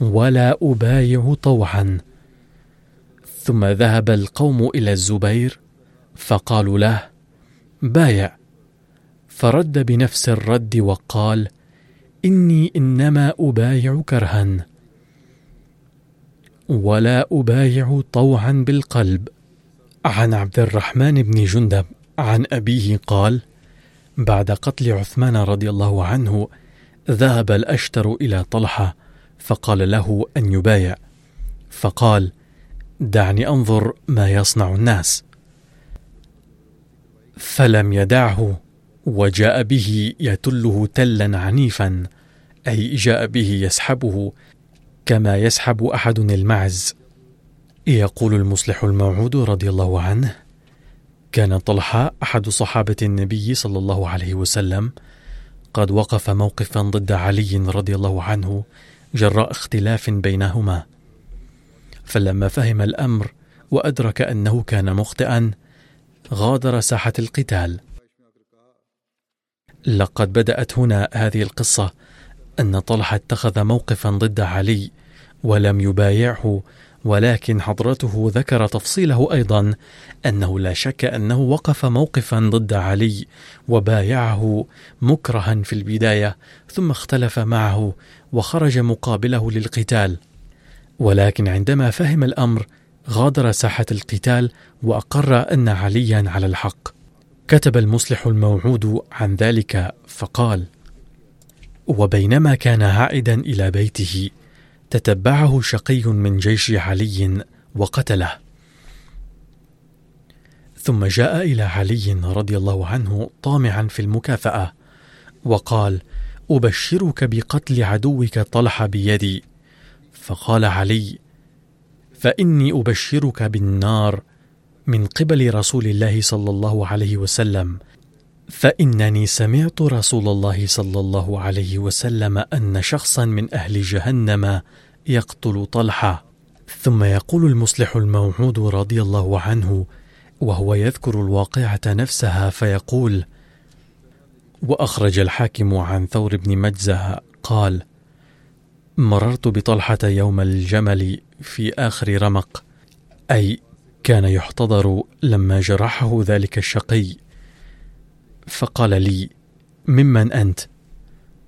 ولا أبايع طوعا. ثم ذهب القوم إلى الزبير فقالوا له بايع. فرد بنفس الرد وقال إني إنما أبايع كرها. ولا أبايع طوعا بالقلب. عن عبد الرحمن بن جندب عن أبيه قال بعد قتل عثمان رضي الله عنه ذهب الأشتر إلى طلحة فقال له أن يبايع. فقال دعني أنظر ما يصنع الناس. فلم يدعه. وجاء به يتله تلا عنيفا أي جاء به يسحبه كما يسحب أحد المعز. يقول المصلح الموعود رضي الله عنه كان طلحه أحد صحابة النبي صلى الله عليه وسلم قد وقف موقفا ضد علي رضي الله عنه جراء اختلاف بينهما. فلما فهم الأمر وأدرك أنه كان مخطئا غادر ساحة القتال. لقد بدأت هنا هذه القصة أن طلحة اتخذ موقفا ضد علي ولم يبايعه ولكن حضرته ذكر تفصيله أيضا أنه لا شك أنه وقف موقفا ضد علي وبايعه مكرها في البداية ثم اختلف معه وخرج مقابله للقتال. ولكن عندما فهم الأمر غادر ساحة القتال وأقر أن عليا على الحق. كتب المصلح الموعود عن ذلك فقال وبينما كان عائدا إلى بيته تتبعه شقي من جيش علي وقتله. ثم جاء إلى علي رضي الله عنه طامعا في المكافأة وقال أبشرك بقتل عدوك طلحه بيدي. فقال علي فإني أبشرك بالنار من قبل رسول الله صلى الله عليه وسلم. فإنني سمعت رسول الله صلى الله عليه وسلم أن شخصا من أهل جهنم يقتل طلحة. ثم يقول المصلح الموعود رضي الله عنه وهو يذكر الواقعة نفسها فيقول وأخرج الحاكم عن ثور بن مجزه قال مررت بطلحة يوم الجمل في آخر رمق أي كان يحتضر لما جرحه ذلك الشقي. فقال لي ممن أنت؟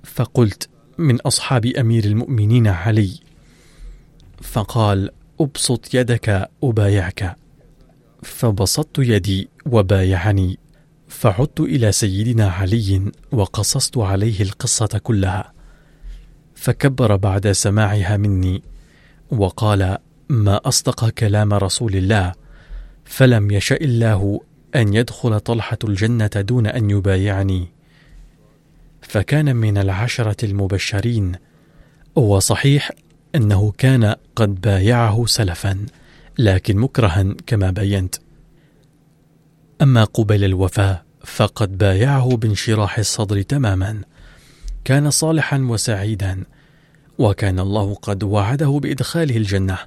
فقلت من أصحاب أمير المؤمنين علي. فقال أبسط يدك ابايعك فبسطت يدي وبايعني. فعدت إلى سيدنا علي وقصصت عليه القصة كلها. فكبر بعد سماعها مني وقال ما أصدق كلام رسول الله فلم يشأ الله أن يدخل طلحة الجنة دون أن يبايعني. فكان من العشرة المبشرين وصحيح أنه كان قد بايعه سلفا لكن مكرها كما بينت. أما قبيل الوفاة فقد بايعه بانشراح الصدر تماما. كان صالحا وسعيدا وكان الله قد وعده بإدخاله الجنة.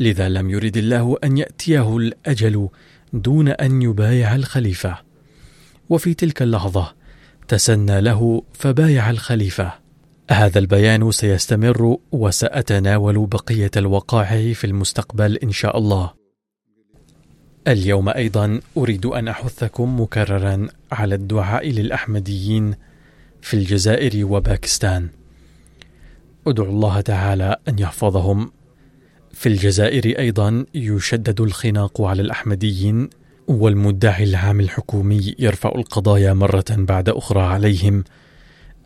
لذا لم يرد الله أن يأتيه الأجل دون أن يبايع الخليفة. وفي تلك اللحظة تسنى له فبايع الخليفة. هذا البيان سيستمر وسأتناول بقية الوقائع في المستقبل إن شاء الله. اليوم أيضا أريد أن أحثكم مكررا على الدعاء للأحمديين في الجزائر وباكستان. ادعوا الله تعالى أن يحفظهم. في الجزائر أيضا يشدد الخناق على الأحمديين والمدعي العام الحكومي يرفع القضايا مرة بعد أخرى عليهم.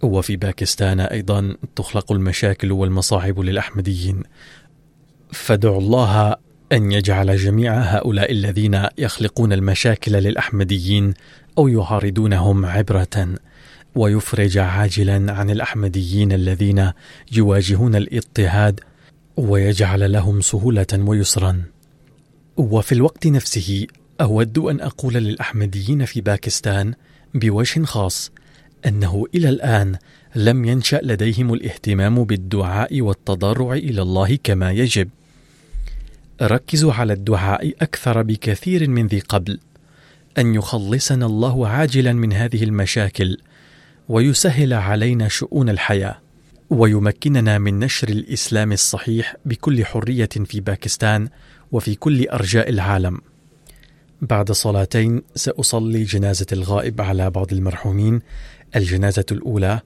وفي باكستان أيضا تخلق المشاكل والمصاعب للأحمديين. فادعوا الله أن يجعل جميع هؤلاء الذين يخلقون المشاكل للأحمديين أو يعارضونهم عبرة. ويفرج عاجلا عن الأحمديين الذين يواجهون الاضطهاد ويجعل لهم سهولة ويسرا وفي الوقت نفسه أود أن أقول للأحمديين في باكستان بوجه خاص أنه إلى الآن لم ينشأ لديهم الاهتمام بالدعاء والتضرع إلى الله كما يجب. ركزوا على الدعاء أكثر بكثير من ذي قبل، أن يخلصنا الله عاجلا من هذه المشاكل، ويسهل علينا شؤون الحياة، ويمكننا من نشر الإسلام الصحيح بكل حرية في باكستان وفي كل أرجاء العالم. بعد صلاتين سأصلي جنازة الغائب على بعض المرحومين. الجنازة الأولى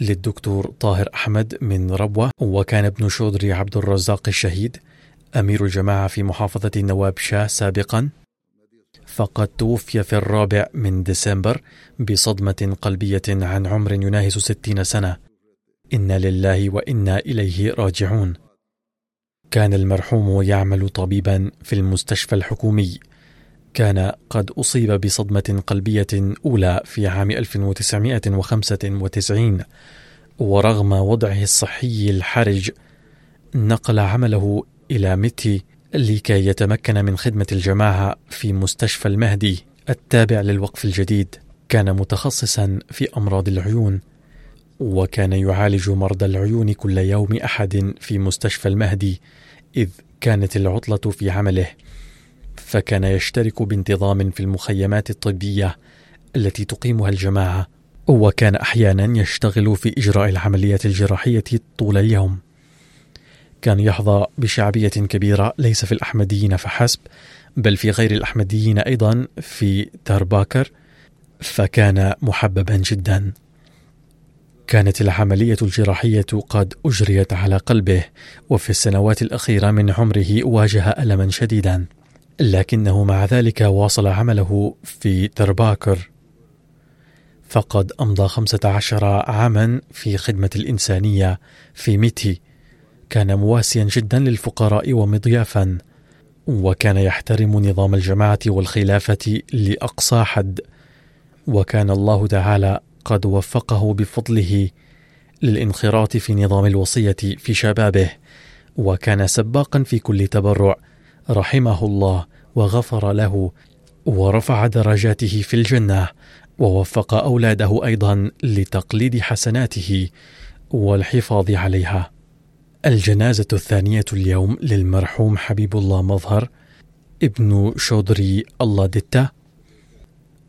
للدكتور طاهر أحمد من ربوة وكان ابن شودري عبد الرزاق الشهيد أمير الجماعة في محافظة النواب شاه سابقا. فقد توفي في الرابع من ديسمبر بصدمة قلبية عن عمر يناهز ستين سنة. إنا لله وإنا إليه راجعون. كان المرحوم يعمل طبيبا في المستشفى الحكومي. كان قد أصيب بصدمة قلبية أولى في عام 1995 ورغم وضعه الصحي الحرج نقل عمله إلى ميتي لكي يتمكن من خدمة الجماعة في مستشفى المهدي التابع للوقف الجديد. كان متخصصا في أمراض العيون. وكان يعالج مرضى العيون كل يوم أحد في مستشفى المهدي إذ كانت العطلة في عمله. فكان يشترك بانتظام في المخيمات الطبية التي تقيمها الجماعة وكان أحيانا يشتغل في إجراء العمليات الجراحية طول اليوم. كان يحظى بشعبية كبيرة ليس في الأحمديين فحسب بل في غير الأحمديين أيضا في تارباكر فكان محببا جدا. كانت العملية الجراحية قد أجريت على قلبه وفي السنوات الأخيرة من عمره واجه ألما شديدا. لكنه مع ذلك واصل عمله في ترباكر. فقد أمضى خمسة عشر عاما في خدمة الإنسانية في ميتي. كان مواسيا جدا للفقراء ومضيافا. وكان يحترم نظام الجماعة والخلافة لأقصى حد. وكان الله تعالى قد وفقه بفضله للانخراط في نظام الوصية في شبابه وكان سباقا في كل تبرع رحمه الله وغفر له ورفع درجاته في الجنة ووفق أولاده أيضا لتقليد حسناته والحفاظ عليها. الجنازة الثانية اليوم للمرحوم حبيب الله مظهر ابن شودري الله دتا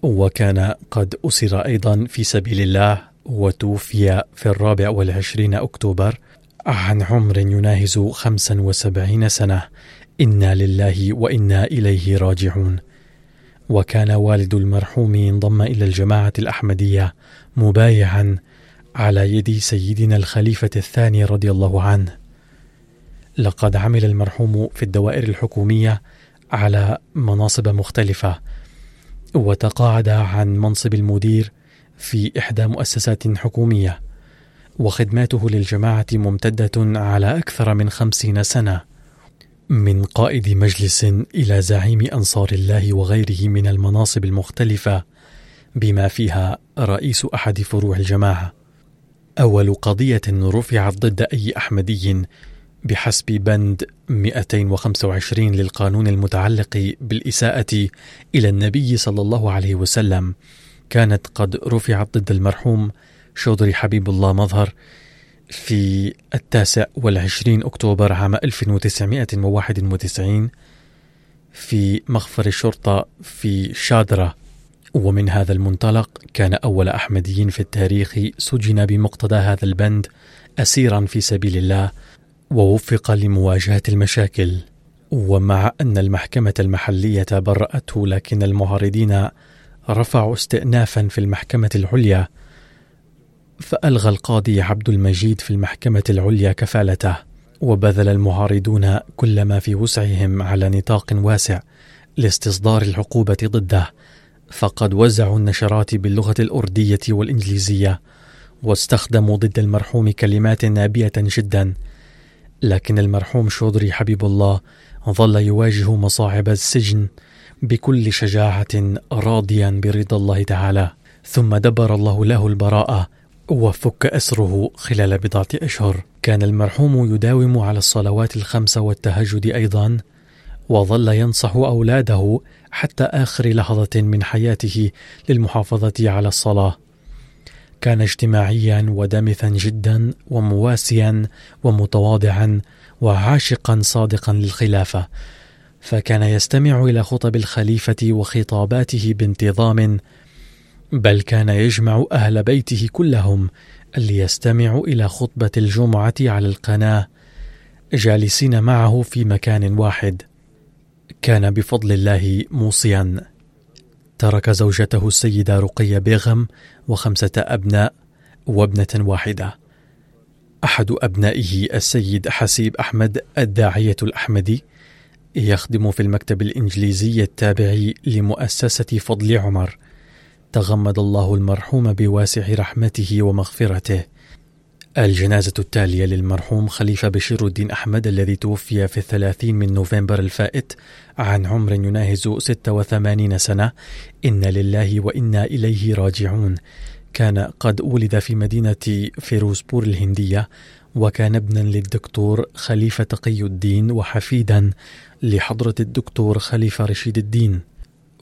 وكان قد أسر أيضا في سبيل الله وتوفي في الرابع والعشرين أكتوبر عن عمر يناهز خمسا وسبعين سنة. إنا لله وإنا إليه راجعون. وكان والد المرحوم انضم إلى الجماعة الأحمدية مبايعا على يد سيدنا الخليفة الثاني رضي الله عنه. لقد عمل المرحوم في الدوائر الحكومية على مناصب مختلفة وتقاعد عن منصب المدير في إحدى مؤسسات حكومية وخدماته للجماعة ممتدة على أكثر من خمسين سنة من قائد مجلس إلى زعيم أنصار الله وغيره من المناصب المختلفة بما فيها رئيس أحد فروع الجماعة. أول قضية رفعت ضد أي أحمدي بحسب بند 225 للقانون المتعلق بالإساءة إلى النبي صلى الله عليه وسلم. كانت قد رفعت ضد المرحوم شودري حبيب الله مظهر في التاسع والعشرين أكتوبر عام 1991 في مخفر الشرطة في شادرة. ومن هذا المنطلق كان أول أحمدي في التاريخ سجن بمقتضى هذا البند أسيرا في سبيل الله ووفق لمواجهة المشاكل ومع أن المحكمة المحلية برأته لكن المعارضين رفعوا استئنافا في المحكمة العليا فألغى القاضي عبد المجيد في المحكمة العليا كفالته وبذل المعارضون كل ما في وسعهم على نطاق واسع لاستصدار العقوبة ضده فقد وزعوا النشرات باللغة الأردية والإنجليزية واستخدموا ضد المرحوم كلمات نابية جدا لكن المرحوم شودري حبيب الله ظل يواجه مصاعب السجن بكل شجاعة راضيا برضا الله تعالى. ثم دبر الله له البراءة وفك أسره خلال بضعة أشهر. كان المرحوم يداوم على الصلوات الخمس والتهجد أيضا وظل ينصح أولاده حتى آخر لحظة من حياته للمحافظة على الصلاة. كان اجتماعيا ودامثا جدا ومواسيا ومتواضعا وعاشقا صادقا للخلافة فكان يستمع إلى خطب الخليفة وخطاباته بانتظام بل كان يجمع أهل بيته كلهم ليستمعوا إلى خطبة الجمعة على القناة جالسين معه في مكان واحد. كان بفضل الله موصيا. ترك زوجته السيدة رقية بيغم وخمسة أبناء وابنة واحدة. أحد أبنائه السيد حسيب أحمد الداعية الأحمدي يخدم في المكتب الإنجليزي التابع لمؤسسة فضل عمر. تغمد الله المرحوم بواسع رحمته ومغفرته. الجنازة التالية للمرحوم خليفة بشير الدين أحمد الذي توفي في الثلاثين من نوفمبر الفائت عن عمر يناهز 86 سنة. إن لله وإنا إليه راجعون. كان قد ولد في مدينة فيروزبور الهندية وكان ابنا للدكتور خليفة تقي الدين وحفيدا لحضرة الدكتور خليفة رشيد الدين.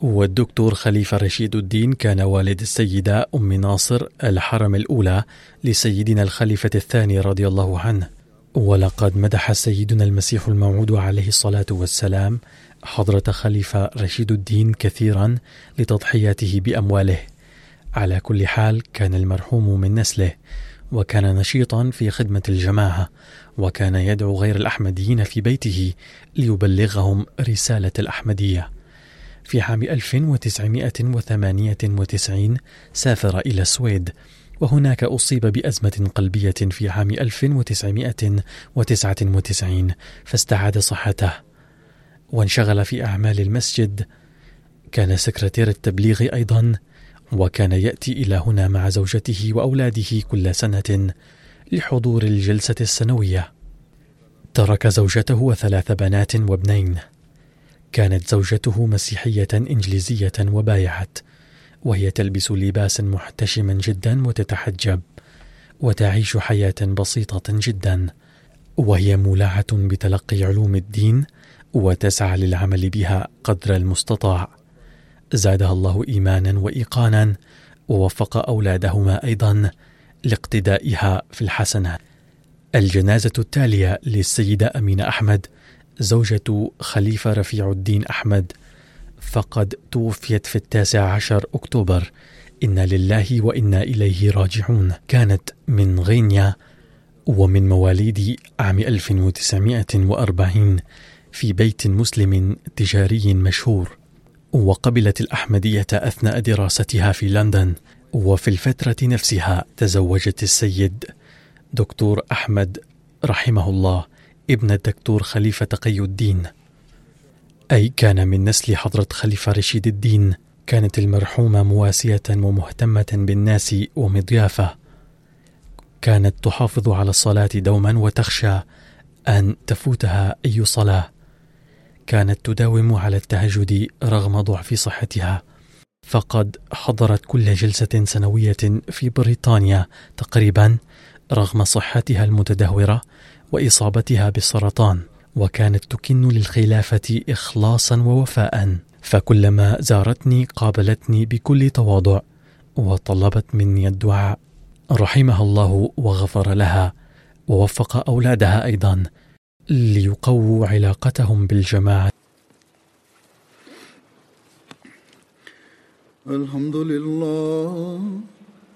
والدكتور خليفة رشيد الدين كان والد السيدة أم ناصر الحرم الأولى لسيدنا الخليفة الثاني رضي الله عنه. ولقد مدح سيدنا المسيح الموعود عليه الصلاة والسلام حضرة خليفة رشيد الدين كثيرا لتضحياته بأمواله. على كل حال كان المرحوم من نسله وكان نشيطا في خدمة الجماعة وكان يدعو غير الأحمديين في بيته ليبلغهم رسالة الأحمدية. في عام 1998 سافر إلى السويد وهناك أصيب بأزمة قلبية في عام 1999 فاستعاد صحته وانشغل في أعمال المسجد. كان سكرتير التبليغ أيضا وكان يأتي إلى هنا مع زوجته وأولاده كل سنة لحضور الجلسة السنوية. ترك زوجته وثلاث بنات وابنين. كانت زوجته مسيحية إنجليزية وبايعت وهي تلبس لباسا محتشما جدا وتتحجب وتعيش حياة بسيطة جدا وهي مولعة بتلقي علوم الدين وتسعى للعمل بها قدر المستطاع. زادها الله ايمانا وايقانا ووفق أولادهما أيضا لاقتدائها في الحسنات. الجنازة التالية للسيدة أمينة أحمد زوجة خليفة رفيع الدين أحمد. فقد توفيت في التاسع عشر أكتوبر. إنا لله وإنا إليه راجعون. كانت من غينيا ومن مواليد عام 1940 في بيت مسلم تجاري مشهور. وقبلت الأحمدية أثناء دراستها في لندن. وفي الفترة نفسها تزوجت السيد دكتور أحمد رحمه الله. ابن الدكتور خليفة تقي الدين. أي كان من نسل حضرة خليفة رشيد الدين كانت المرحومة مواسية ومهتمة بالناس ومضيافة. كانت تحافظ على الصلاة دوما وتخشى أن تفوتها أي صلاة. كانت تداوم على التهجد رغم ضعف صحتها. فقد حضرت كل جلسة سنوية في بريطانيا تقريبا رغم صحتها المتدهورة وإصابتها بالسرطان وكانت تكن للخلافة اخلاصا ووفاء. فكلما زارتني قابلتني بكل تواضع وطلبت مني الدعاء. رحمها الله وغفر لها ووفق أولادها أيضا ليقووا علاقتهم بالجماعة. الحمد لله